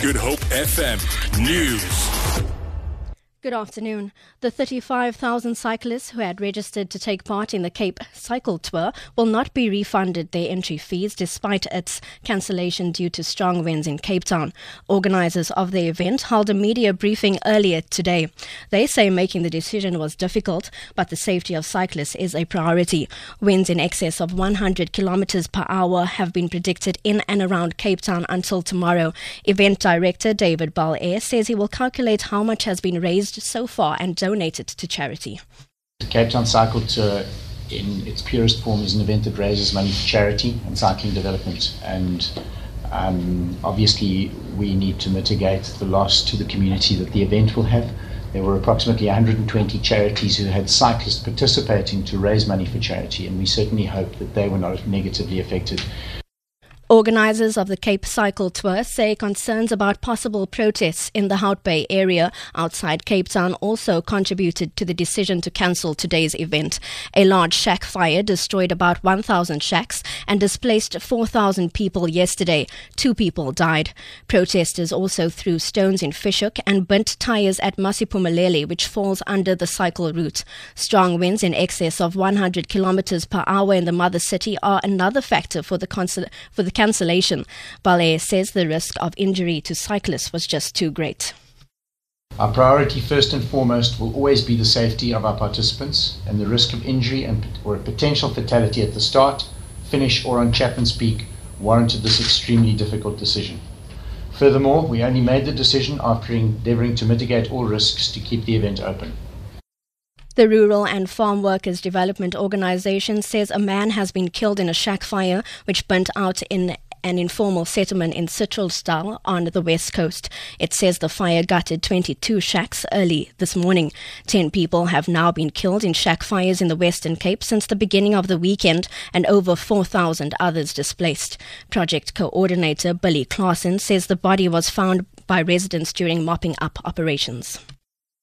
Good Hope FM News. Good afternoon. The 35,000 cyclists who had registered to take part in the Cape Cycle Tour will not be refunded their entry fees despite its cancellation due to strong winds in Cape Town. Organisers of the event held a media briefing earlier today. They say making the decision was difficult, but the safety of cyclists is a priority. Winds in excess of 100 kilometers per hour have been predicted in and around Cape Town until tomorrow. Event director David Bellairs says he will calculate how much has been raised so far and donated to charity. The Cape Town Cycle Tour, in its purest form, is an event that raises money for charity and cycling development. And um, obviously, we need to mitigate the loss to the community that the event will have. There were approximately 120 charities who had cyclists participating to raise money for charity, and we certainly hope that they were not negatively affected. Organisers of the Cape Cycle Tour say concerns about possible protests in the Hout Bay area outside Cape Town also contributed to the decision to cancel today's event. A large shack fire destroyed about 1,000 shacks and displaced 4,000 people yesterday. Two people died. Protesters also threw stones in Fish Hoek and burnt tyres at Masiphumelele, which falls under the cycle route. Strong winds in excess of 100 kilometers per hour in the mother city are another factor for the, consul- for the cancellation. Bellairs says the risk of injury to cyclists was just too great. Our priority, first and foremost, will always be the safety of our participants, and the risk of injury and, or a potential fatality at the start, finish, or on Chapman's Peak warranted this extremely difficult decision. Furthermore, we only made the decision after endeavouring to mitigate all risks to keep the event open. The Rural and Farm Workers Development Organization says a man has been killed in a shack fire which burnt out in an informal settlement in Citrusdal on the west coast. It says the fire gutted 22 shacks early this morning. 10 people have now been killed in shack fires in the Western Cape since the beginning of the weekend and over 4,000 others displaced. Project coordinator Billy Clausen says the body was found by residents during mopping up operations.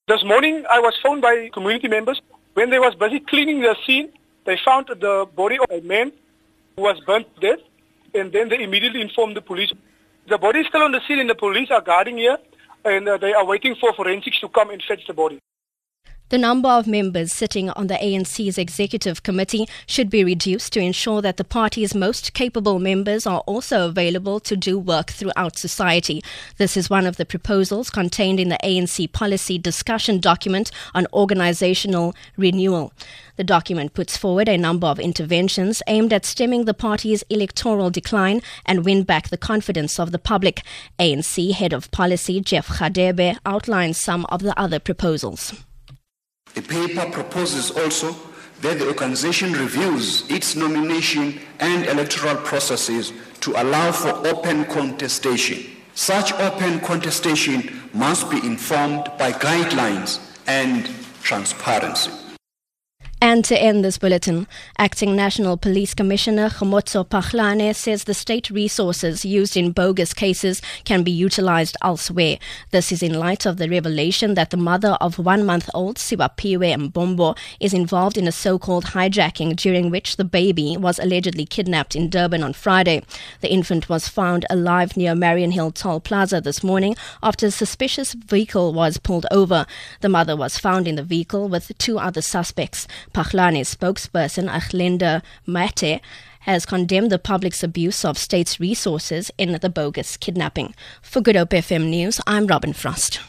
This morning I was phoned by community members. When they was busy cleaning the scene, they found the body of a man who was burnt death and then they immediately informed the police. The body is still on the scene and the police are guarding here and uh, they are waiting for forensics to come and fetch the body. The number of members sitting on the ANC's executive committee should be reduced to ensure that the party's most capable members are also available to do work throughout society. This is one of the proposals contained in the ANC policy discussion document on organizational renewal. The document puts forward a number of interventions aimed at stemming the party's electoral decline and win back the confidence of the public. ANC head of policy Jeff Radebe outlines some of the other proposals. The paper proposes also that the organization reviews its nomination and electoral processes to allow for open contestation. Such open contestation must be informed by guidelines and transparency. And to end this bulletin, Acting National Police Commissioner Khomotso Phahlane says the state resources used in bogus cases can be utilized elsewhere. This is in light of the revelation that the mother of one-month-old Siwaphiwe Mbombo is involved in a so-called hijacking during which the baby was allegedly kidnapped in Durban on Friday. The infant was found alive near Mariannhill Toll Plaza this morning after a suspicious vehicle was pulled over. The mother was found in the vehicle with two other suspects. Phahlane's spokesperson, Athlenda Mathe, has condemned the public's abuse of state's resources in the bogus kidnapping. For Good Hope FM News, I'm Robin Frost.